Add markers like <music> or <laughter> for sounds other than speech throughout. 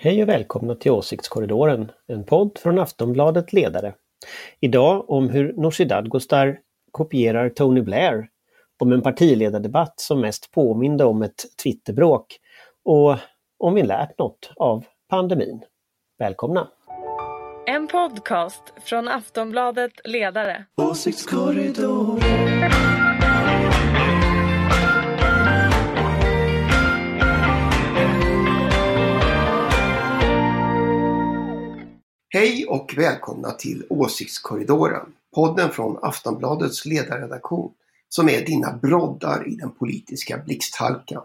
Hej och välkomna till Åsiktskorridoren, en podd från Aftonbladet Ledare. Idag om hur Nooshi Dadgostar kopierar Tony Blair, om en partiledardebatt som mest påminde om ett Twitterbråk och om vi lärt något av pandemin. Välkomna! En podcast från Aftonbladet Ledare. Åsiktskorridoren Hej och välkomna till Åsiktskorridoren, podden från Aftonbladets ledarredaktion som är dina broddar i den politiska blixthalkan.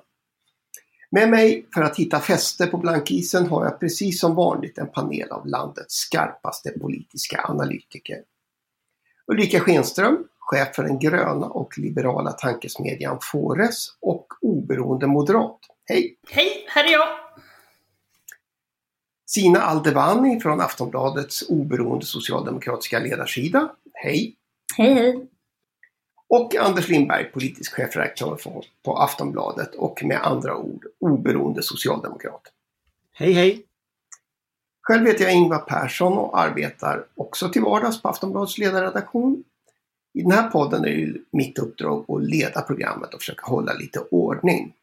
Med mig för att hitta fäste på blankisen har jag precis som vanligt en panel av landets skarpaste politiska analytiker. Ulrika Schenström, chef för den gröna och liberala tankesmedjan Fores och oberoende moderat. Hej! Hej, här är jag! Sina Aldebani från Aftonbladets oberoende socialdemokratiska ledarsida. Hej! Hej, hej! Och Anders Lindberg, politisk chefredaktör på Aftonbladet och med andra ord oberoende socialdemokrat. Hej hej! Själv heter jag Ingvar Persson och arbetar också till vardags på Aftonbladets ledarredaktion. I den här podden är det mitt uppdrag att leda programmet och försöka hålla lite ordning.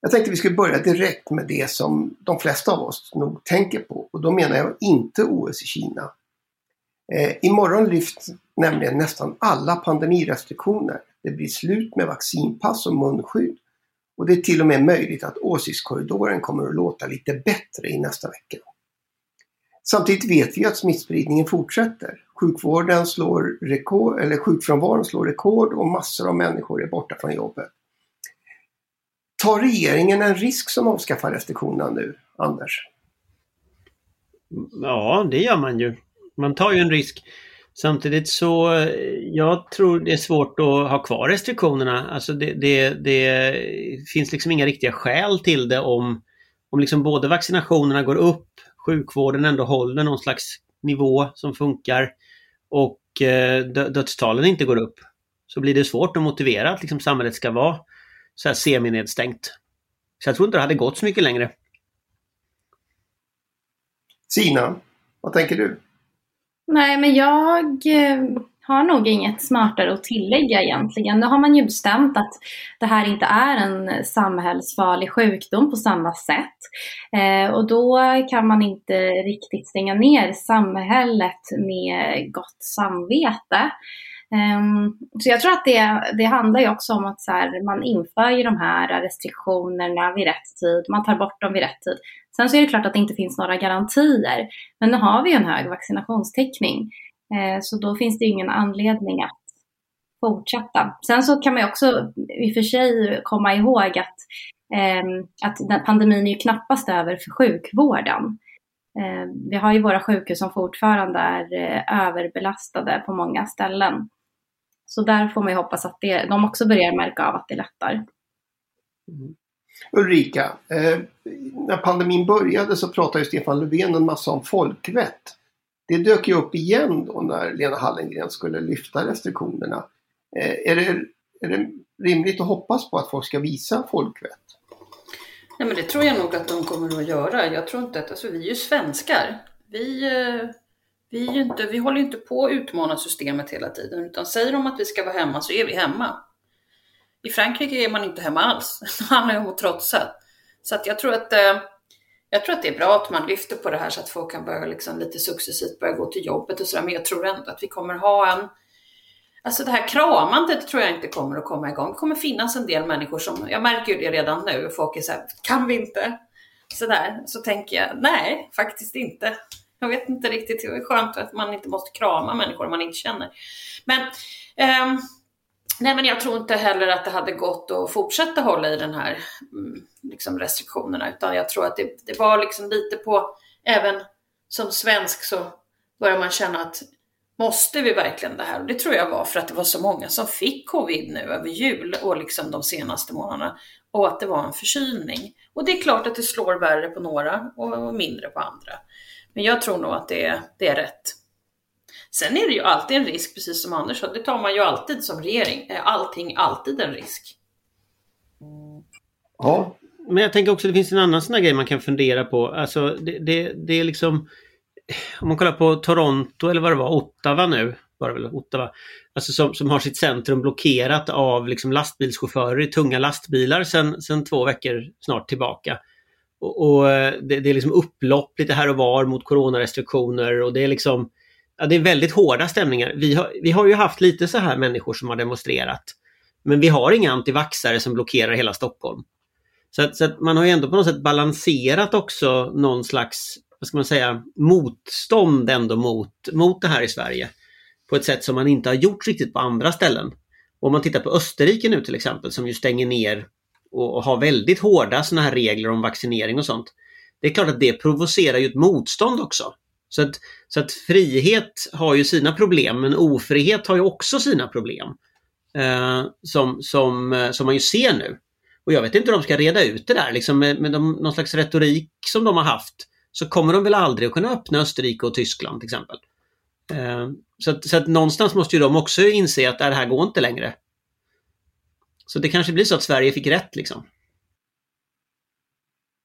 Jag tänkte vi skulle börja direkt med det som de flesta av oss nog tänker på och då menar jag inte OS i Kina. Eh, imorgon lyfts nämligen nästan alla pandemirestriktioner. Det blir slut med vaccinpass och munskydd. Och det är till och med möjligt att åsiktskorridoren kommer att låta lite bättre i nästa vecka. Samtidigt vet vi att smittspridningen fortsätter. Sjukvården slår rekord, eller sjukfrånvaron slår rekord och massor av människor är borta från jobbet. Tar regeringen en risk som avskaffar restriktionerna nu, Anders? Ja, det gör man ju. Man tar ju en risk. Samtidigt så, eh, jag tror det är svårt att ha kvar restriktionerna. Alltså det, det, det finns liksom inga riktiga skäl till det om, om liksom både vaccinationerna går upp, sjukvården ändå håller någon slags nivå som funkar och eh, dödstalen inte går upp. Så blir det svårt att motivera att liksom samhället ska vara så här seminedstängt. Så jag tror inte det hade gått så mycket längre. Sina, vad tänker du? Nej, men jag eh, har nog inget smartare att tillägga egentligen. Nu har man ju bestämt att det här inte är en samhällsfarlig sjukdom på samma sätt. Eh, och då kan man inte riktigt stänga ner samhället med gott samvete. Um, så jag tror att det, det handlar ju också om att så här, man inför ju de här restriktionerna vid rätt tid, man tar bort dem vid rätt tid. Sen så är det klart att det inte finns några garantier, men nu har vi en hög vaccinationstäckning. Uh, så då finns det ingen anledning att fortsätta. Sen så kan man ju också i och för sig komma ihåg att, um, att pandemin är ju knappast över för sjukvården. Vi har ju våra sjukhus som fortfarande är eh, överbelastade på många ställen. Så där får man ju hoppas att det, de också börjar märka av att det lättar. Mm. Ulrika, eh, när pandemin började så pratade Stefan Löfven en massa om folkvett. Det dök ju upp igen då när Lena Hallengren skulle lyfta restriktionerna. Eh, är, det, är det rimligt att hoppas på att folk ska visa folkvett? Nej men det tror jag nog att de kommer att göra. Jag tror inte att, alltså vi är ju svenskar. Vi, eh, vi, är inte, vi håller inte på att utmana systemet hela tiden, utan säger de att vi ska vara hemma så är vi hemma. I Frankrike är man inte hemma alls. Det handlar ju om att trotsa. Så att jag tror att eh, jag tror att det är bra att man lyfter på det här så att folk kan börja liksom lite successivt börja gå till jobbet och sådär. Men jag tror ändå att vi kommer ha en Alltså det här kramandet tror jag inte kommer att komma igång. Det kommer finnas en del människor som, jag märker ju det redan nu, folk är så här, kan vi inte? Sådär, så tänker jag, nej, faktiskt inte. Jag vet inte riktigt, det är skönt att man inte måste krama människor man inte känner. Men, eh, nej men jag tror inte heller att det hade gått att fortsätta hålla i den här mm, liksom restriktionerna, utan jag tror att det, det var liksom lite på, även som svensk så börjar man känna att Måste vi verkligen det här? Och det tror jag var för att det var så många som fick covid nu över jul och liksom de senaste månaderna. Och att det var en förkylning. Och det är klart att det slår värre på några och mindre på andra. Men jag tror nog att det är, det är rätt. Sen är det ju alltid en risk, precis som Anders sa, det tar man ju alltid som regering. Eh, är allting alltid en risk? Ja, men jag tänker också att det finns en annan sån här grej man kan fundera på. Alltså det, det, det är liksom... Om man kollar på Toronto eller vad det var, Ottawa nu, var det väl Ottawa. Alltså som, som har sitt centrum blockerat av liksom lastbilschaufförer i tunga lastbilar sedan sen två veckor snart tillbaka. Och, och eh, det, det, är liksom upplopp lite här och var mot coronarestriktioner och det är liksom ja, det är väldigt hårda stämningar. Vi har, vi har ju haft lite så här människor som har demonstrerat. Men vi har inga antivaxare som blockerar hela Stockholm. Så att, så att, man har ju ändå på något sätt balanserat också någon slags, vad ska man säga, motstånd ändå mot, mot det här i Sverige. På ett sätt som man inte har gjort riktigt på andra ställen. Om man tittar på Österrike nu till exempel som ju stänger ner och, ha har väldigt hårda sådana här regler om vaccinering och sånt. Det är klart att det provocerar ju ett motstånd också. Så att, så att frihet har ju sina problem men ofrihet har ju också sina problem. Eh, som, som, eh, som man ju ser nu. Och jag vet inte hur de ska reda ut det där liksom med, med de, någon slags retorik som de har haft. Så kommer de väl aldrig att kunna öppna Österrike och Tyskland till exempel. Eh, så, att, så att någonstans måste ju de också inse att det här går inte längre. Så det kanske blir så att Sverige fick rätt liksom.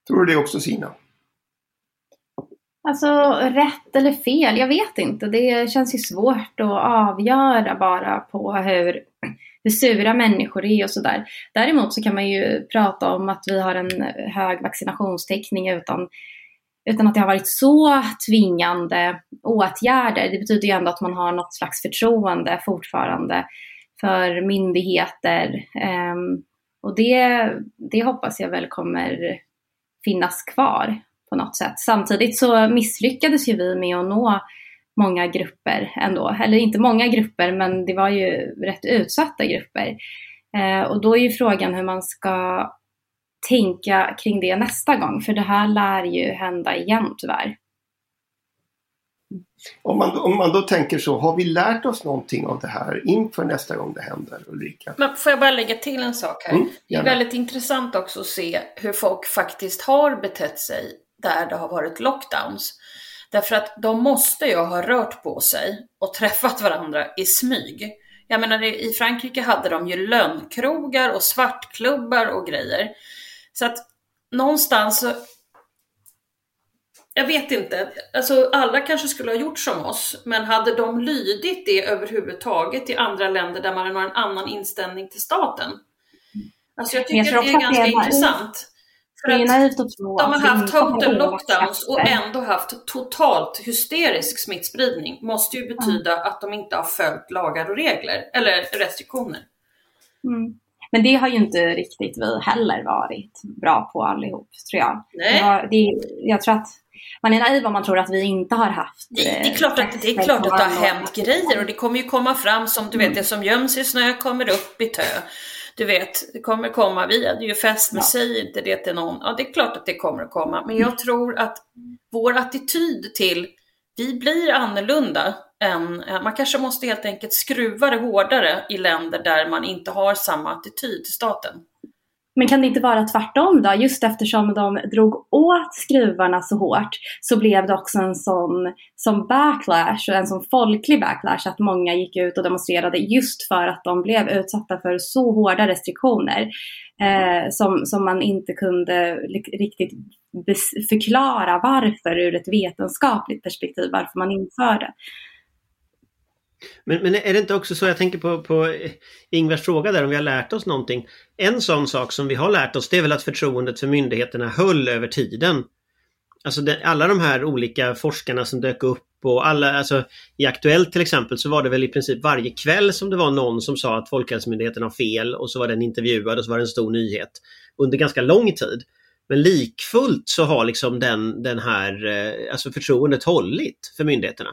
Tror du det också Sina? Alltså rätt eller fel, jag vet inte. Det känns ju svårt att avgöra bara på hur, hur sura människor är och sådär. Däremot så kan man ju prata om att vi har en hög vaccinationstäckning utan, utan att det har varit så tvingande åtgärder. Det betyder ju ändå att man har något slags förtroende fortfarande för myndigheter. Ehm, och det, det hoppas jag väl kommer finnas kvar på något sätt. Samtidigt så misslyckades ju vi med att nå många grupper ändå. Eller inte många grupper, men det var ju rätt utsatta grupper. Ehm, och då är ju frågan hur man ska tänka kring det nästa gång, för det här lär ju hända igen tyvärr. Om man, om man då tänker så, har vi lärt oss någonting av det här inför nästa gång det händer Ulrika? Men får jag bara lägga till en sak här? Mm, det är väldigt intressant också att se hur folk faktiskt har betett sig där det har varit lockdowns. Därför att de måste ju ha rört på sig och <laughs> träffat varandra i smyg. Jag menar i Frankrike hade de ju lönnkrogar och svartklubbar och grejer. Så att någonstans jag vet inte, alltså alla kanske skulle ha gjort som oss, men hade de lydit det överhuvudtaget i andra länder där man har en annan inställning till staten? Alltså jag tycker jag det är ganska det är intressant. För att de har haft total lockdowns och ändå haft totalt hysterisk smittspridning måste ju betyda att de inte har följt lagar och regler eller restriktioner. Mm. Men det har ju inte riktigt vi heller varit bra på allihop, tror jag. Nej. Det, det jag tror att man är naiv om man tror att vi inte har haft... Det, det är klart att det, är klart att det har hänt grejer och det kommer ju komma fram som du vet, det som göms i snö kommer upp i tö du vet, det kommer komma, vi hade ju fest, men ja. säg inte det till någon. Ja, det är klart att det kommer att komma, men jag tror att vår attityd till, vi blir annorlunda än, man kanske måste helt enkelt skruva det hårdare i länder där man inte har samma attityd till staten. Men kan det inte vara tvärtom då? Just eftersom de drog åt skruvarna så hårt så blev det också en sån som backlash och en sån folklig backlash att många gick ut och demonstrerade just för att de blev utsatta för så hårda restriktioner eh, som, som man inte kunde riktigt förklara varför ur ett vetenskapligt perspektiv, varför man införde. Men, men är det inte också så, jag tänker på, på Ingvars fråga där om vi har lärt oss någonting. En sån sak som vi har lärt oss det är väl att förtroendet för myndigheterna höll över tiden. Alltså det, alla de här olika forskarna som dök upp och alla, alltså i Aktuellt till exempel så var det väl i princip varje kväll som det var någon som sa att Folkhälsomyndigheten har fel och så var den intervjuad och så var det en stor nyhet. Under ganska lång tid. Men likfullt så har liksom den, den här, eh, alltså förtroendet hållit för myndigheterna.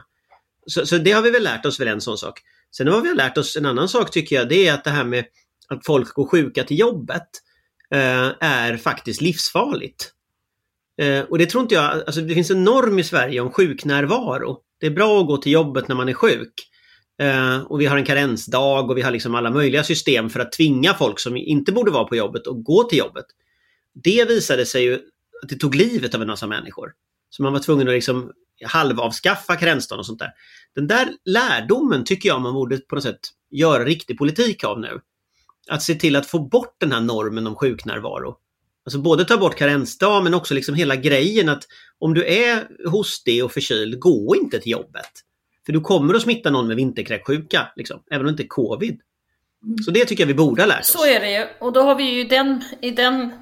Så, så det har vi väl lärt oss väl en sån sak. Sen har vi lärt oss en annan sak tycker jag, det är att det här med att folk går sjuka till jobbet eh, är faktiskt livsfarligt. Eh, och det tror inte jag, alltså det finns en norm i Sverige om sjuknärvaro. Det är bra att gå till jobbet när man är sjuk. Eh, och vi har en karensdag och vi har liksom alla möjliga system för att tvinga folk som inte borde vara på jobbet att gå till jobbet. Det visade sig ju att det tog livet av en massa människor. Så man var tvungen att liksom halvavskaffa karensdagen och sånt där. Den där lärdomen tycker jag man borde på något sätt göra riktig politik av nu. Att se till att få bort den här normen om sjuknärvaro. Alltså både ta bort karensdag men också liksom hela grejen att om du är hostig och förkyld, gå inte till jobbet. För du kommer att smitta någon med vinterkräksjuka, liksom, även om det inte är covid. Så det tycker jag vi borde ha lärt oss. Så är det ju. Och då har vi ju den, i den...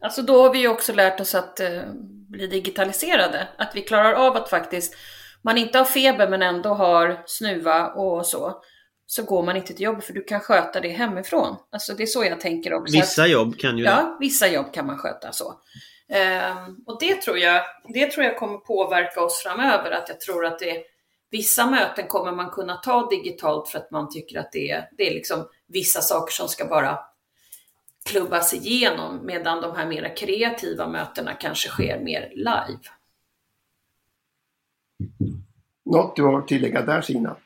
Alltså då har vi ju också lärt oss att eh, bli digitaliserade. Att vi klarar av att faktiskt, man inte har feber men ändå har snuva och så. Så går man inte till jobbet för du kan sköta det hemifrån. Alltså det är så jag tänker också. Vissa jobb kan ju det. Ja, vissa jobb kan man sköta så. Ehm, och det tror, jag, det tror jag kommer påverka oss framöver. Att jag tror att det Vissa möten kommer man kunna ta digitalt för att man tycker att det är, det är liksom vissa saker som ska bara klubbas igenom medan de här mera kreativa mötena kanske sker mer live. Något du har att tillägga där Sina?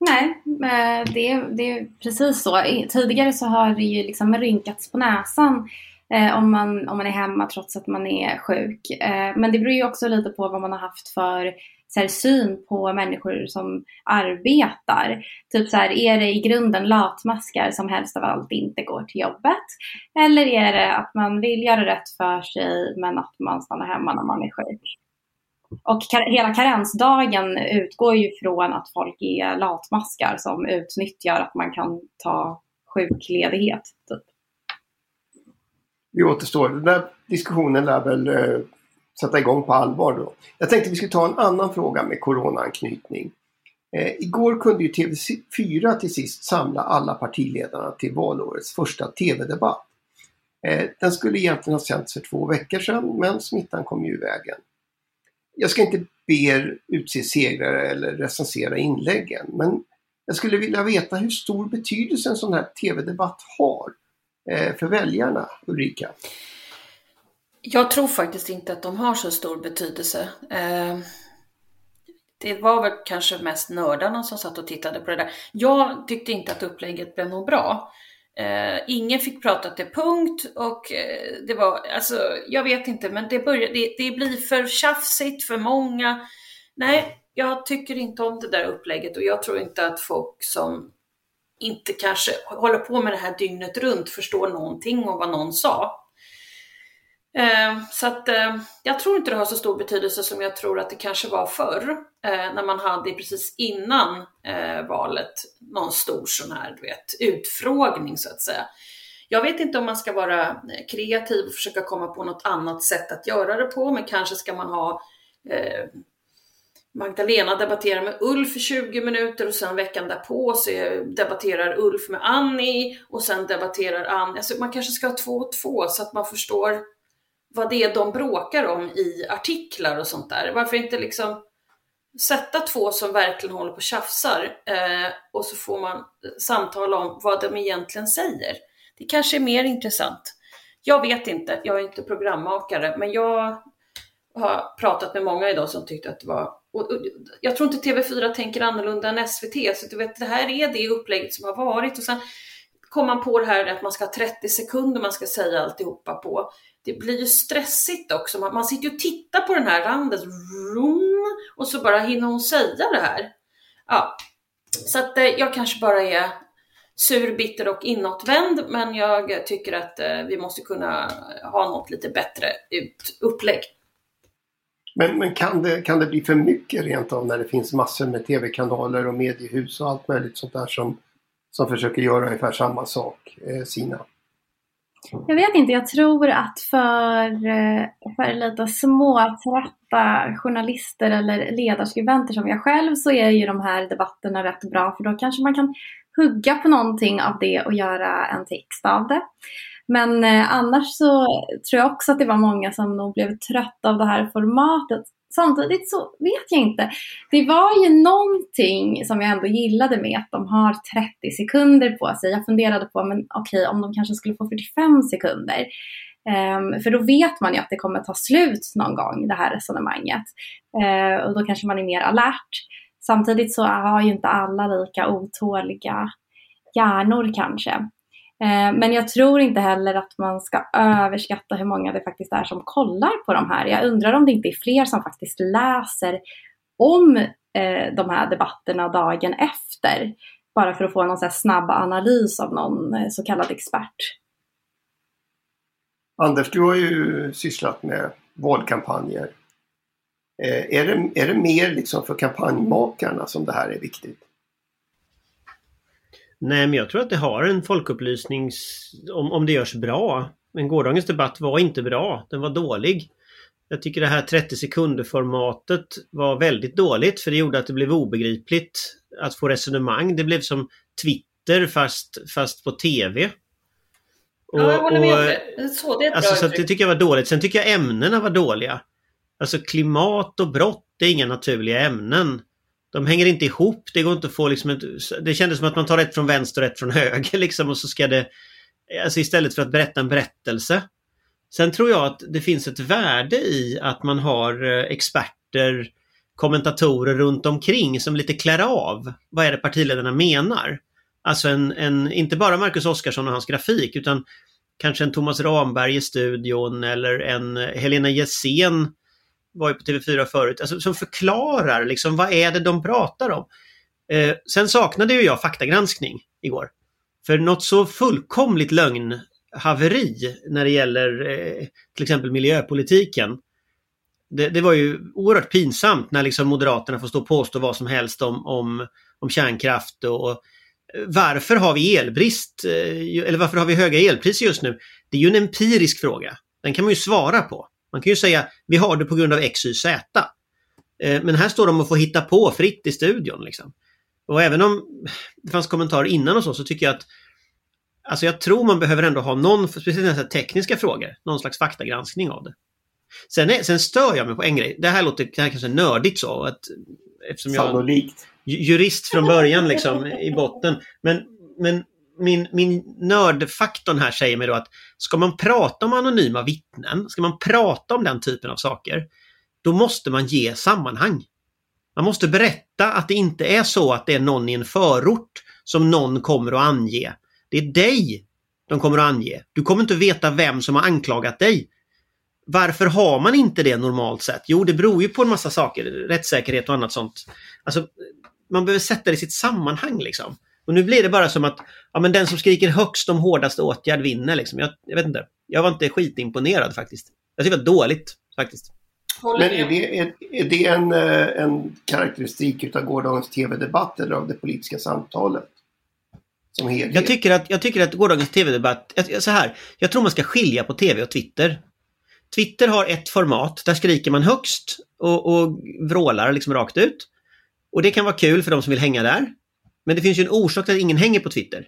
Nej, eh, det, det är precis så. Tidigare så har det ju liksom rynkats på näsan eh, om, man, om man är hemma trots att man är sjuk. Eh, men det beror ju också lite på vad man har haft för så här, syn på människor som arbetar. Typ så här, är det i grunden latmaskar som helst av allt inte går till jobbet? Eller är det att man vill göra rätt för sig men att man stannar hemma när man är sjuk? Och kar hela karensdagen utgår ju från att folk är latmaskar som utnyttjar att man kan ta sjukledighet. Typ. Det återstår. Den där diskussionen lär väl eh, sätta igång på allvar då. Jag tänkte vi skulle ta en annan fråga med coronaanknytning. Eh, igår kunde ju TV4 till sist samla alla partiledarna till valårets första TV-debatt. Eh, den skulle egentligen ha sänts för två veckor sedan men smittan kom ju i vägen. Jag ska inte be er utse segrare eller recensera inläggen men jag skulle vilja veta hur stor betydelse en sån här TV-debatt har eh, för väljarna, Ulrika. Jag tror faktiskt inte att de har så stor betydelse. Eh, det var väl kanske mest nördarna som satt och tittade på det där. Jag tyckte inte att upplägget blev något bra. Eh, ingen fick prata till punkt och eh, det var, alltså jag vet inte, men det, börjar, det, det blir för tjafsigt för många. Nej, jag tycker inte om det där upplägget och jag tror inte att folk som inte kanske håller på med det här dygnet runt förstår någonting om vad någon sa. Eh, så att eh, jag tror inte det har så stor betydelse som jag tror att det kanske var förr. Eh, när man hade precis innan eh, valet någon stor sån här du vet, utfrågning så att säga. Jag vet inte om man ska vara eh, kreativ och försöka komma på något annat sätt att göra det på, men kanske ska man ha eh, Magdalena debatterar med Ulf i 20 minuter och sen veckan därpå så debatterar Ulf med Annie och sen debatterar Annie. Alltså man kanske ska ha två och två så att man förstår vad det är de bråkar om i artiklar och sånt där. Varför inte liksom sätta två som verkligen håller på och tjafsar eh, och så får man samtala om vad de egentligen säger. Det kanske är mer intressant. Jag vet inte, jag är inte programmakare, men jag har pratat med många idag som tyckte att det var och, och, jag tror inte TV4 tänker annorlunda än SVT, så du vet, det här är det upplägget som har varit. Och sen kom man på det här att man ska ha 30 sekunder man ska säga alltihopa på det blir ju stressigt också. Man, man sitter ju och tittar på den här randen och så bara hinner hon säga det här. Ja, så att eh, jag kanske bara är sur, bitter och inåtvänd, men jag tycker att eh, vi måste kunna ha något lite bättre ut, upplägg. Men, men kan, det, kan det bli för mycket rent av när det finns massor med tv-kanaler och mediehus och allt möjligt sånt där som, som försöker göra ungefär samma sak, eh, Sina? Jag vet inte, jag tror att för, eh, för lite småtrötta journalister eller ledarskribenter som jag själv så är ju de här debatterna rätt bra för då kanske man kan hugga på någonting av det och göra en text av det. Men eh, annars så tror jag också att det var många som nog blev trötta av det här formatet Samtidigt så vet jag inte. Det var ju någonting som jag ändå gillade med att de har 30 sekunder på sig. Jag funderade på, men okej, om de kanske skulle få 45 sekunder. Um, för då vet man ju att det kommer ta slut någon gång, det här resonemanget. Uh, och då kanske man är mer alert. Samtidigt så har ju inte alla lika otåliga hjärnor kanske. Eh, men jag tror inte heller att man ska överskatta hur många det faktiskt är som kollar på de här. Jag undrar om det inte är fler som faktiskt läser om eh, de här debatterna dagen efter. Bara för att få någon så snabb analys av någon eh, så kallad expert. Anders, du har ju sysslat med valkampanjer. Är, det, är det mer liksom för kampanjmakarna som det här är viktigt? Nej, men jag tror att det har en folkupplysning om, om det görs bra. Men gårdagens debatt var inte bra. Den var dålig. Jag tycker det här 30 sekunder formatet var väldigt dåligt för det gjorde att det blev obegripligt att få resonemang. Det blev som Twitter fast, fast på TV. Och, ja, jag håller med om det. Så, det är ett alltså, bra så det tycker jag var dåligt. Sen tycker jag ämnena var dåliga. Alltså klimat och brott, det är inga naturliga ämnen. De hänger inte ihop. Det går inte att få liksom ett, Det kändes som att man tar ett från vänster och ett från höger <laughs> liksom och så ska det... Alltså istället för att berätta en berättelse. Sen tror jag att det finns ett värde i att man har eh, experter, kommentatorer runt omkring som lite klär av vad är det partiledarna menar. Alltså en, en inte bara Marcus Oskarsson och hans grafik utan kanske en Thomas Ramberg i studion eller en Helena Gessén var ju på TV4 förut, alltså, som förklarar liksom vad är det de pratar om. Eh, sen saknade ju jag faktagranskning igår. För något så fullkomligt lögnhaveri när det gäller eh, till exempel miljöpolitiken. Det, det, var ju oerhört pinsamt när liksom Moderaterna får stå och påstå vad som helst om, om, om kärnkraft och, och eh, varför har vi elbrist? Eh, eller varför har vi höga elpriser just nu? Det är ju en empirisk fråga. Den kan man ju svara på. Man kan ju säga vi har det på grund av X, Y, Z. Eh, men här står de och får hitta på fritt i studion. Liksom. Och även om det fanns kommentarer innan och så, så tycker jag att Alltså jag tror man behöver ändå ha någon, speciellt när tekniska frågor, någon slags faktagranskning av det. Sen, är, sen stör jag mig på en grej. Det här låter det här kanske nördigt så. Att, eftersom jag Sannolikt. jurist från början liksom i botten. Men, men min, min nördfaktorn här säger mig då att ska man prata om anonyma vittnen, ska man prata om den typen av saker, då måste man ge sammanhang. Man måste berätta att det inte är så att det är någon i en förort som någon kommer att ange. Det är dig de kommer att ange. Du kommer inte veta vem som har anklagat dig. Varför har man inte det normalt sett? Jo, det beror ju på en massa saker, rättssäkerhet och annat sånt. Alltså, man behöver sätta det i sitt sammanhang liksom. Och nu blir det bara som att ja, men den som skriker högst om hårdaste åtgärd vinner. Liksom. Jag, jag vet inte. Jag var inte skitimponerad faktiskt. Jag tycker det var dåligt faktiskt. Men är det, är, är det en, eh, en karaktäristik av gårdagens tv-debatt eller av det politiska samtalet? Som helhet? Jag tycker att, jag tycker att gårdagens tv-debatt, så här, jag tror man ska skilja på tv och Twitter. Twitter har ett format, där skriker man högst och, och vrålar liksom rakt ut. Och det kan vara kul för de som vill hänga där. Men det finns ju en orsak till att ingen hänger på Twitter.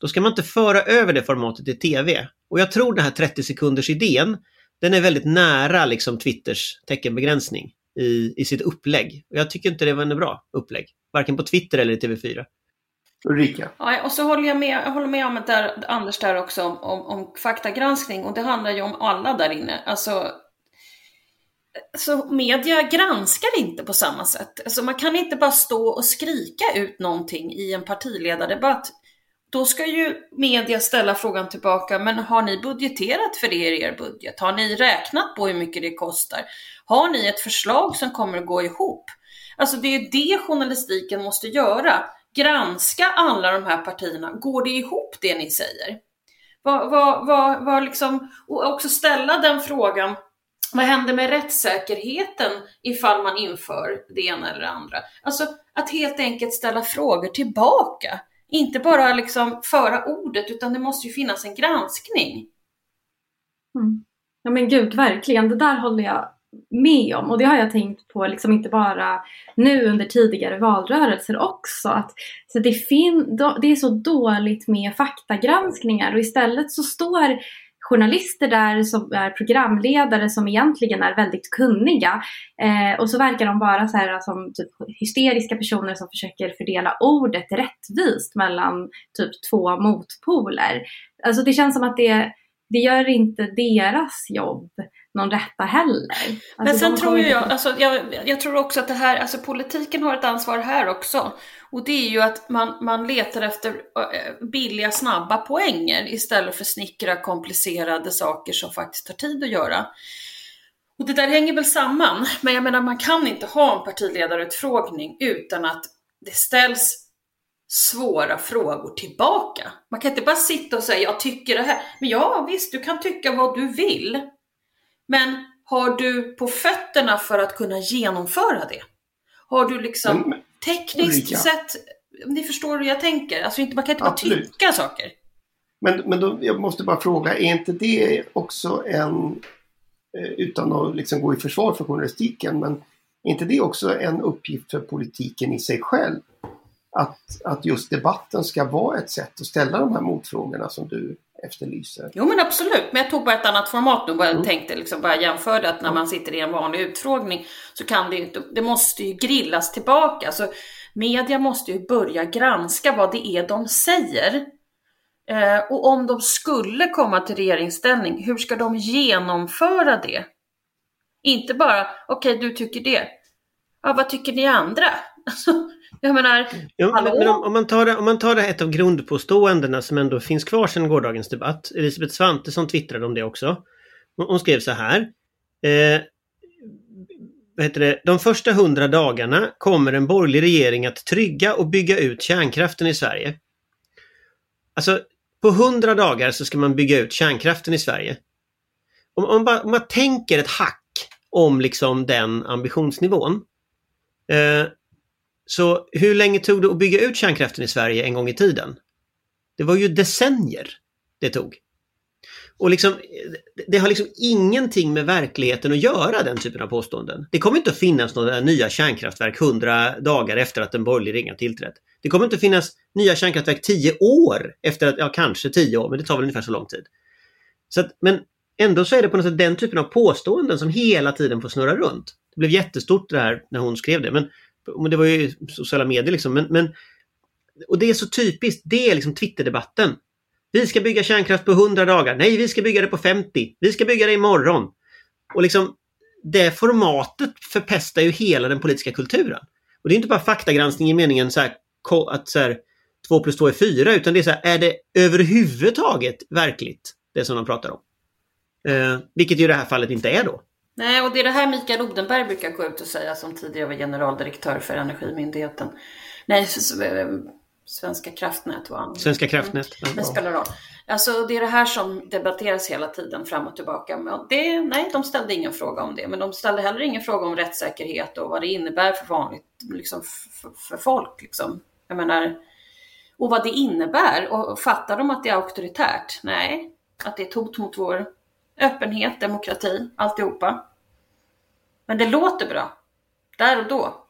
Då ska man inte föra över det formatet till TV. Och jag tror den här 30 sekunders idén, den är väldigt nära liksom Twitters teckenbegränsning i, i sitt upplägg. Och jag tycker inte det var en bra upplägg. Varken på Twitter eller i TV4. Ulrika? Ja, och så håller jag med, jag håller med om där, Anders där också om, om, om faktagranskning och det handlar ju om alla där inne. Alltså så media granskar inte på samma sätt. Alltså man kan inte bara stå och skrika ut någonting i en partiledardebatt. Då ska ju media ställa frågan tillbaka, men har ni budgeterat för det i er budget? Har ni räknat på hur mycket det kostar? Har ni ett förslag som kommer att gå ihop? Alltså det är det journalistiken måste göra. Granska alla de här partierna. Går det ihop det ni säger? Vad, vad, vad, vad liksom, och också ställa den frågan vad händer med rättssäkerheten ifall man inför det ena eller det andra? Alltså att helt enkelt ställa frågor tillbaka. Inte bara liksom föra ordet utan det måste ju finnas en granskning. Mm. Ja men gud, verkligen. Det där håller jag med om och det har jag tänkt på liksom inte bara nu under tidigare valrörelser också. Att, så det, fin, det är så dåligt med faktagranskningar och istället så står journalister där som är programledare som egentligen är väldigt kunniga. Eh, och så verkar de vara så här, som typ hysteriska personer som försöker fördela ordet rättvist mellan typ två motpoler. Alltså det känns som att det, det gör inte deras jobb någon rätta heller. Alltså Men sen tror jag, alltså, jag, jag tror också att det här, alltså politiken har ett ansvar här också. Och det är ju att man, man letar efter eh, billiga, snabba poänger istället för snickra, komplicerade saker som faktiskt tar tid att göra. Och det där hänger väl samman, men jag menar man kan inte ha en partiledarutfrågning utan att det ställs svåra frågor tillbaka. Man kan inte bara sitta och säga jag tycker det här. Men ja visst, du kan tycka vad du vill. Men har du på fötterna för att kunna genomföra det? Har du liksom Mm tekniskt Ulrika. sett, ni förstår hur jag tänker, alltså inte, man kan inte bara Absolut. tycka saker. Men, men då, jag måste bara fråga, är inte det också en, eh, utan att liksom gå i försvar för journalistiken, men är inte det också en uppgift för politiken i sig själv? Att, att just debatten ska vara ett sätt att ställa de här motfrågorna som du efterlyser. Jo men absolut, men jag tog bara ett annat format nu bara Mm. tänkte liksom bara jämförde att när man sitter i en vanlig utfrågning så kan det ju inte, det måste ju grillas tillbaka. Så media måste ju börja granska vad det är de säger. Eh, och om de skulle komma till regeringsställning, hur ska de genomföra det? Inte bara, okej du tycker det. Ja, vad tycker ni andra? <laughs> Jag menar, Ja, Hallå? men om, om, man tar det, om man tar det ett av grundpåståendena som ändå finns kvar sedan gårdagens debatt. Elisabeth Svantesson twittrade om det också. Hon, hon skrev så här. Eh, vad heter det? De första hundra dagarna kommer en borgerlig regering att trygga och bygga ut kärnkraften i Sverige. Alltså, på hundra dagar så ska man bygga ut kärnkraften i Sverige. Om, om, man, bara, om man tänker ett hack om liksom den ambitionsnivån. Eh, så hur länge tog det att bygga ut kärnkraften i Sverige en gång i tiden? Det var ju decennier det tog. Och liksom, det- har liksom ingenting med verkligheten att göra, den typen av påståenden. Det kommer inte att finnas några nya kärnkraftverk hundra dagar efter att en borgerlig regering tillträtt. Det kommer inte att finnas nya kärnkraftverk tio år efter att, ja kanske tio år, men det tar väl ungefär så lång tid. Så att, men ändå så är det på något sätt den typen av påståenden som hela tiden får snurra runt. Det blev jättestort det här när hon skrev det, men men det var ju sociala medier liksom. Men, men, och det är så typiskt. Det är liksom Twitterdebatten. Vi ska bygga kärnkraft på 100 dagar. Nej, vi ska bygga det på 50. Vi ska bygga det imorgon. Och liksom det formatet förpestar ju hela den politiska kulturen. Och det är inte bara faktagranskning i meningen så här, att så här, 2 plus 2 är 4, utan det är så här, är det överhuvudtaget verkligt det som de pratar om? Eh, vilket ju i det här fallet inte är då. Nej, och det är det här Mikael Odenberg brukar gå ut och säga som tidigare var generaldirektör för Energimyndigheten. Nej, eh, Svenska kraftnät var han. Svenska kraftnät. Ja. Men spelar roll. Alltså det är det här som debatteras hela tiden fram och tillbaka. Men det, nej, de ställde ingen fråga om det. Men de ställde heller ingen fråga om rättssäkerhet och vad det innebär för vanligt, liksom för, för folk. Liksom. Jag menar, och vad det innebär. Och fattar de att det är auktoritärt? Nej, att det är ett hot mot vår öppenhet, demokrati, alltihopa. Men det låter bra. Där och då.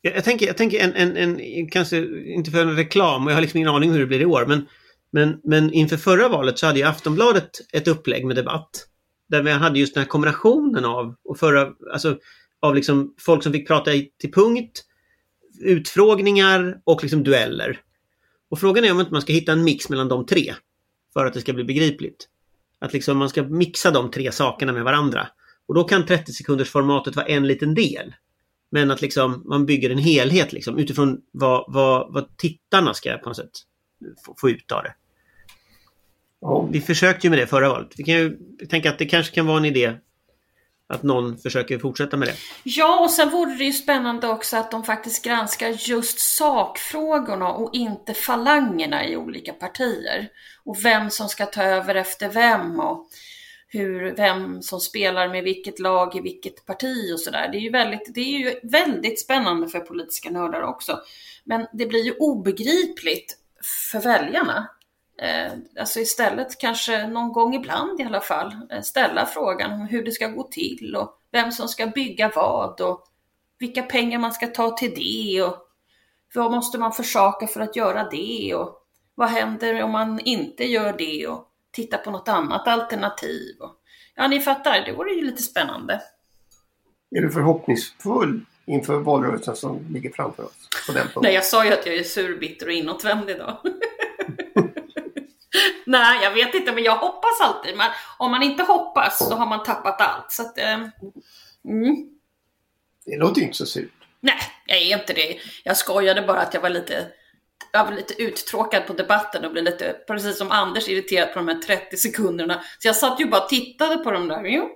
Jag, jag tänker, jag tänker en, en, en, kanske inte för en reklam, och jag har liksom ingen aning hur det blir i år, men, men, men inför förra valet så hade ju Aftonbladet ett upplägg med debatt. Där vi hade just den här kombinationen av, och förra, alltså, av liksom folk som fick prata i, till punkt, utfrågningar och liksom dueller. Och frågan är om inte man ska hitta en mix mellan de tre för att det ska bli begripligt. Att liksom man ska mixa de tre sakerna med varandra. Och då kan 30 sekunders formatet vara en liten del. Men att liksom man bygger en helhet liksom, utifrån vad, vad, vad tittarna ska på något sätt få, få ut av det. Ja, Vi försökte ju med det förra valet. Vi kan ju tänka att det kanske kan vara en idé att någon försöker fortsätta med det. Ja, och sen vore det ju spännande också att de faktiskt granskar just sakfrågorna och inte falangerna i olika partier. Och vem som ska ta över efter vem och hur, vem som spelar med vilket lag i vilket parti och sådär. Det, är ju väldigt- det är ju väldigt spännande för politiska nördar också. Men det blir ju obegripligt för väljarna. Eh, alltså istället kanske någon gång ibland i alla fall eh, ställa frågan om hur det ska gå till och vem som ska bygga vad och vilka pengar man ska ta till det och vad måste man försaka för att göra det och vad händer om man inte gör det och titta på något annat alternativ. Ja, ni fattar, det vore ju lite spännande. är du förhoppningsfull inför valrörelsen som ligger framför oss på den punkten? Nej, jag sa ju att jag är sur, bitter och inåtvänd idag. <laughs> <laughs> Nej, jag vet inte, men jag hoppas alltid. Men om man inte hoppas så har man tappat allt. Så att, eh, mm. Det låter ju inte så surt. Nej, jag är inte det. Jag skojade bara att jag var lite, jag var lite uttråkad på debatten och blev lite, precis som Anders, irriterad på de här 30 sekunderna. Så jag satt ju bara och tittade på de där. Jo.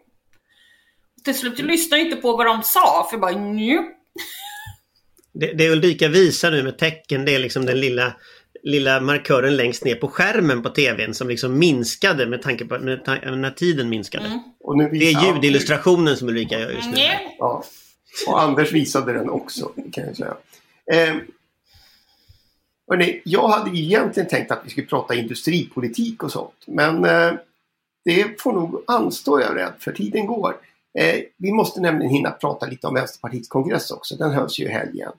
Till slut jag lyssnade jag inte på vad de sa, för jag bara nju. Det, det Ulrika visar nu med tecken det är liksom den lilla, lilla markören längst ner på skärmen på tvn som liksom minskade med tanke på med ta när tiden minskade. Mm. Och nu Det är ljudillustrationen som Ulrika gör just nu. Nej. Ja. Och Anders visade den också, kan jag säga. Eh, hörni, jag hade egentligen tänkt att vi skulle prata industripolitik och sånt. Men eh, det får nog anstå, jag är rädd, för tiden går. Eh, vi måste nämligen hinna prata lite om Vänsterpartiets kongress också. Den hölls ju i helgen.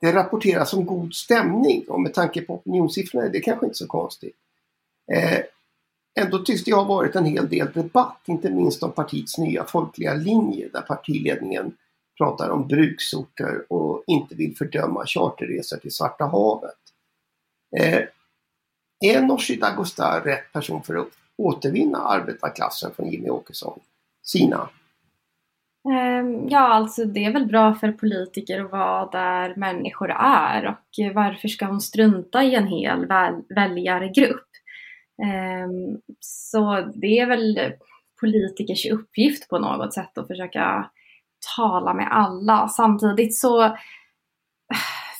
Det rapporteras om god stämning och med tanke på opinionssiffrorna är det kanske inte så konstigt. Eh, Ändå tycks det ha varit en hel del debatt, inte minst om partiets nya folkliga linje där partiledningen pratar om bruksorter och inte vill fördöma charterresor till Svarta havet. Eh, är Nooshi Dadgostar rätt person för att återvinna arbetarklassen från Jimmy Åkesson? Sina? Ehm, ja, alltså det är väl bra för politiker att vara där människor är och varför ska hon strunta i en hel väl, väljargrupp? Ehm, så det är väl politikers uppgift på något sätt att försöka tala med alla. Samtidigt så äh,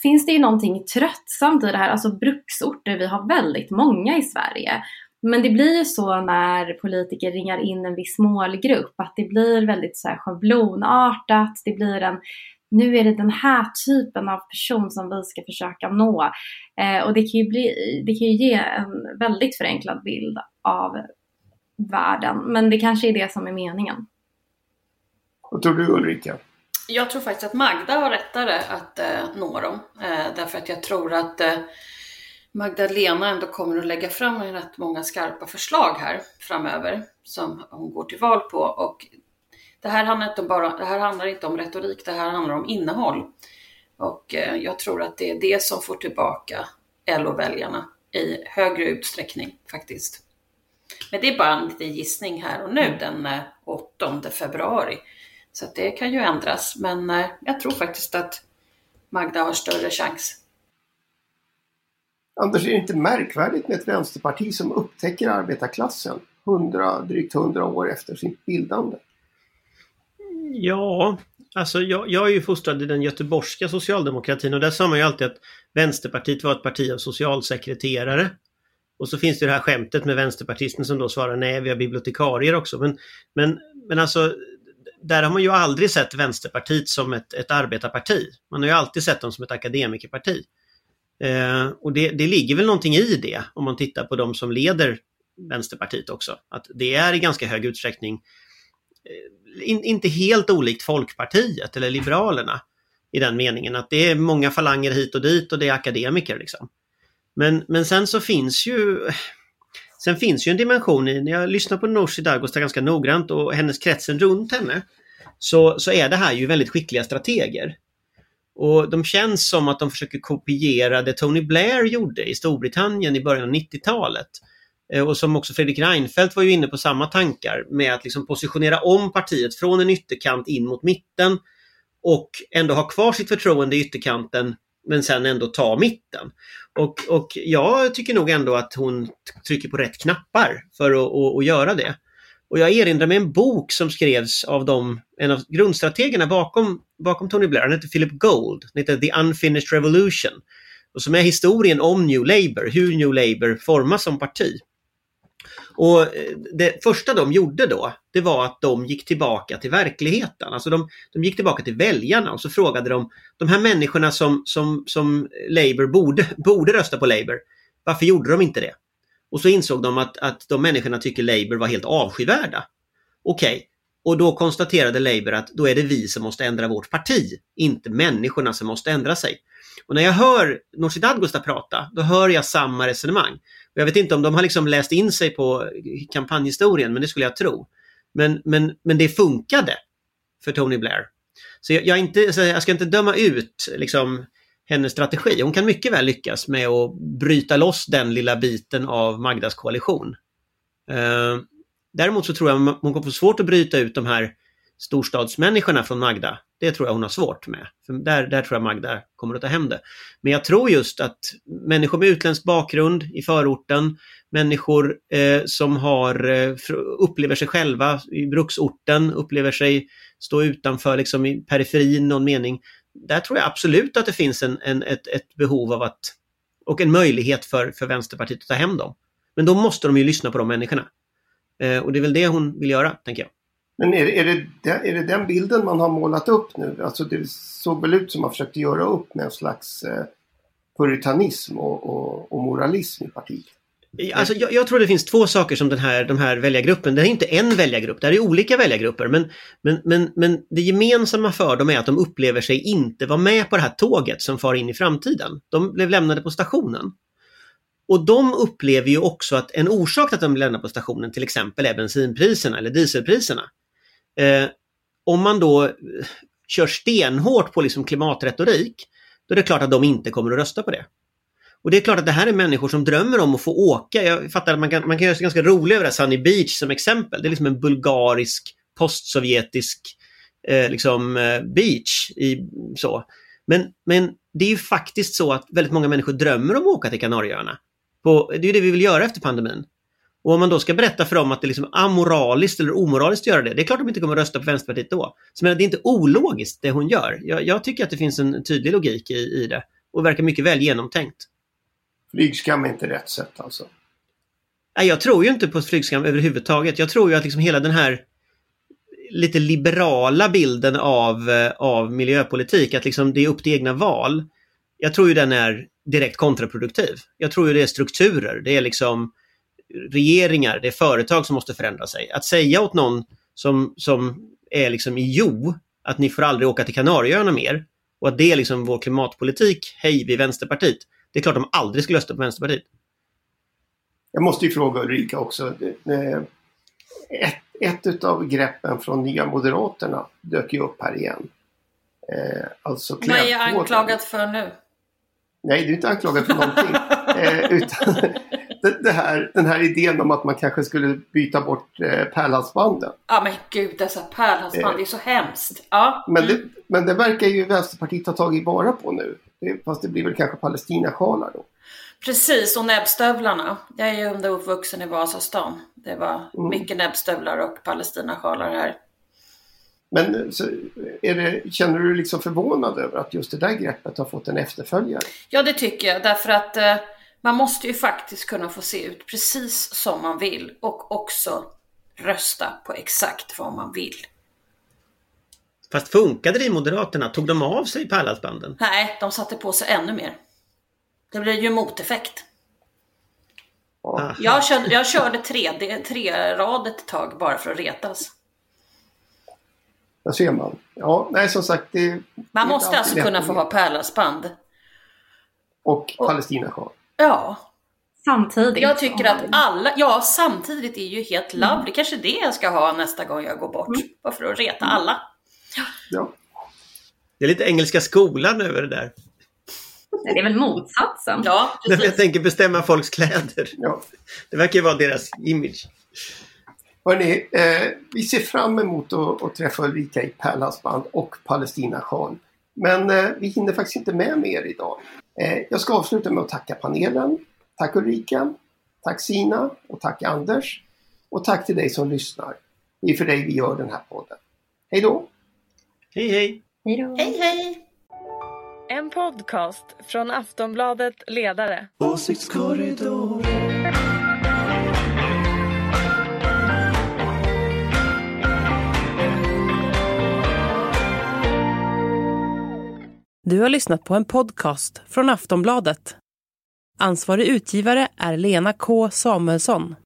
finns det ju någonting tröttsamt i det här, alltså bruksorter, vi har väldigt många i Sverige. Men det blir ju så när politiker ringar in en viss målgrupp att det blir väldigt så här schablonartat. Det blir en, nu är det den här typen av person som vi ska försöka nå. Eh, och det kan, ju bli, det kan ju ge en väldigt förenklad bild av världen. Men det kanske är det som är meningen. Vad tror du Ulrika? Jag tror faktiskt att Magda har rättare att eh, nå dem. Eh, därför att jag tror att eh, Magdalena ändå kommer att lägga fram rätt många skarpa förslag här framöver som hon går till val på. Och det här handlar inte, om bara, det här handlar inte om retorik, det här handlar om innehåll. Och eh, jag tror att det är det som får tillbaka LO-väljarna i högre utsträckning faktiskt. Men det är bara en liten gissning här och nu den eh, 8 februari. Så det kan ju ändras, men eh, jag tror faktiskt att Magda har större chans. Anders, är det inte märkvärdigt med ett vänsterparti som upptäcker arbetarklassen 100, drygt 100 år efter sitt bildande? Ja, alltså jag, jag är ju fostrad i den göteborgska socialdemokratin och där sa man ju alltid att Vänsterpartiet var ett parti av socialsekreterare. Och så finns det det här skämtet med vänsterpartisten som då svarar nej, vi har bibliotekarier också. Men, men, men alltså, där har man ju aldrig sett Vänsterpartiet som ett, ett arbetarparti. Man har ju alltid sett dem som ett akademikerparti. Eh, och det, det ligger väl någonting i det om man tittar på de som leder Vänsterpartiet också. Att det är i ganska hög utsträckning eh, in, inte helt olikt Folkpartiet eller Liberalerna i den meningen att det är många falanger hit och dit och det är akademiker. Liksom. Men, men sen så finns ju Sen finns ju en dimension i, när jag lyssnar på Nooshi Dadgostar ganska noggrant och hennes kretsen runt henne så, så är det här ju väldigt skickliga strateger. Och de känns som att de försöker kopiera det Tony Blair gjorde i Storbritannien i början av 90-talet. Eh, och som också Fredrik Reinfeldt var ju inne på samma tankar med att liksom positionera om partiet från en ytterkant in mot mitten och ändå ha kvar sitt förtroende i ytterkanten men sen ändå ta mitten. Och, och jag tycker nog ändå att hon trycker på rätt knappar för att, att, att göra det. Och jag erinrar mig en bok som skrevs av dem, en av grundstrategerna bakom, bakom Tony Blair, han heter Philip Gold, den heter The Unfinished Revolution. Och som är historien om New Labour, hur New Labour formas som parti. Och eh, det första de gjorde då, det var att de gick tillbaka till verkligheten. Alltså de, de gick tillbaka till väljarna och så frågade de de här människorna som, som, som Labour borde, borde rösta på Labour, varför gjorde de inte det? Och så insåg de att, att de människorna tycker Labour var helt avskyvärda. Okej, okay. och då konstaterade Labour att då är det vi som måste ändra vårt parti, inte människorna som måste ändra sig. Och när jag hör Nooshi Dadgostar prata, då hör jag samma resonemang. Och jag vet inte om de har liksom läst in sig på kampanjhistorien, men det skulle jag tro. Men, men, men det funkade för Tony Blair. Så jag, jag, inte, så jag ska inte döma ut liksom, hennes strategi. Hon kan mycket väl lyckas med att bryta loss den lilla biten av Magdas koalition. Eh, däremot så tror jag hon kommer få svårt att bryta ut de här storstadsmänniskorna från Magda. Det tror jag hon har svårt med. För där, där tror jag Magda kommer att ta hem det. Men jag tror just att människor med utländsk bakgrund i förorten, människor eh, som har, eh, upplever sig själva i bruksorten, upplever sig stå utanför liksom i periferin någon mening där tror jag absolut att det finns en, en, ett, ett behov av att och en möjlighet för, för Vänsterpartiet att ta hem dem. Men då måste de ju lyssna på de människorna. Eh, och det är väl det hon vill göra, tänker jag. Men är, är, det, är det den bilden man har målat upp nu? Alltså det såg väl ut som man försökte göra upp med en slags eh, puritanism och, och, och moralism i partiet. Alltså, jag, jag, tror det finns två saker som den här, den här väljargruppen, det är inte en väljargrupp, det här är olika väljargrupper, men, men, men, men det gemensamma för dem är att de upplever sig inte vara med på det här tåget som far in i framtiden. De blev lämnade på stationen. Och de upplever ju också att en orsak till att de blev lämnade på stationen till exempel är bensinpriserna eller dieselpriserna. Eh, om man då eh, kör stenhårt på liksom klimatretorik, då är det klart att de inte kommer att rösta på det. Och det är klart att det här är människor som drömmer om att få åka. Jag fattar att man kan, man kan göra sig ganska rolig över det Sunny Beach som exempel. Det är liksom en bulgarisk, postsovjetisk eh, liksom, eh, beach. I, så. Men, men det är ju faktiskt så att väldigt många människor drömmer om att åka till Kanarieöarna. På, det är det vi vill göra efter pandemin. Och om man då ska berätta för dem att det är liksom amoraliskt eller omoraliskt att göra det, det är klart att de inte kommer att rösta på Vänsterpartiet då. Så men det är inte ologiskt det hon gör. Jag, jag tycker att det finns en tydlig logik i, i det och verkar mycket väl genomtänkt. Flygskam är inte rätt sätt alltså? Nej, jag tror ju inte på flygskam överhuvudtaget. Jag tror ju att liksom hela den här lite liberala bilden av, eh, av miljöpolitik, att liksom det är upp till egna val. Jag tror ju den är direkt kontraproduktiv. Jag tror ju det är strukturer, det är liksom regeringar, det är företag som måste förändra sig. Att säga åt någon som, som är liksom i jo, att ni får aldrig åka till Kanarieöarna mer och att det är liksom vår klimatpolitik, hej vi Vänsterpartiet. Det är klart de aldrig skulle rösta på Vänsterpartiet. Jag måste ju fråga Ulrika också. Ett, ett av greppen från Nya Moderaterna dök ju upp här igen. Eh, alltså Vad är jag anklagad för nu? Nej, du är inte anklagad för någonting. <laughs> eh, utan det, det, här, den här idén om att man kanske skulle byta bort eh, pärlhalsbanden. Ja men gud dessa pärlhalsband, eh, det är så hemskt. Ja. Men, mm. det, men det verkar ju Vänsterpartiet ha tagit vara på nu. Fast det blir väl kanske Palestinasjalar då. Precis, och näbbstövlarna. Jag är ju under uppvuxen i Vasastan. Det var mm. mycket näbbstövlar och palestinasjalar här. Men så är det, känner du dig liksom förvånad över att just det där greppet har fått en efterföljare? Ja, det tycker jag. Därför att eh, man måste ju faktiskt kunna få se ut precis som man vill och också rösta på exakt vad man vill. Fast funkade det i Moderaterna? Tog de av sig pärlhalsbanden? Nej, de satte på sig ännu mer. Det blev ju moteffekt. Jag körde, jag körde tre, tre rad ett tag bara för att retas. Där ser man. Ja, nej som sagt. Det, man måste alltså kunna få ha pärlhalsband. Och, och palestinasjal. Ja. Samtidigt. Jag tycker att alla, ja samtidigt är ju helt mm. love. Det kanske är det jag ska ha nästa gång jag går bort. Mm. Bara för att reta alla. Ja. Det är lite engelska skolan över det där. Det är väl motsatsen. Ja, <laughs> precis. Jag tänker bestämma folks kläder. Ja. Det verkar ju vara deras image. Hörrni, eh, vi ser fram emot att, att träffa Ulrika i pärlhalsband och Palestina sjal. Men eh, vi hinner faktiskt inte med mer idag. Eh, jag ska avsluta med att tacka panelen. Tack Ulrika. Tack Sina och tack Anders. Och tack till dig som lyssnar. Det är för dig vi gör den här podden. Hej då! Hej hej! Hej hej! En podcast från Aftonbladet Ledare. Åsiktskorridoren. Du har lyssnat på en podcast från Aftonbladet. Ansvarig utgivare är Lena K Samuelsson.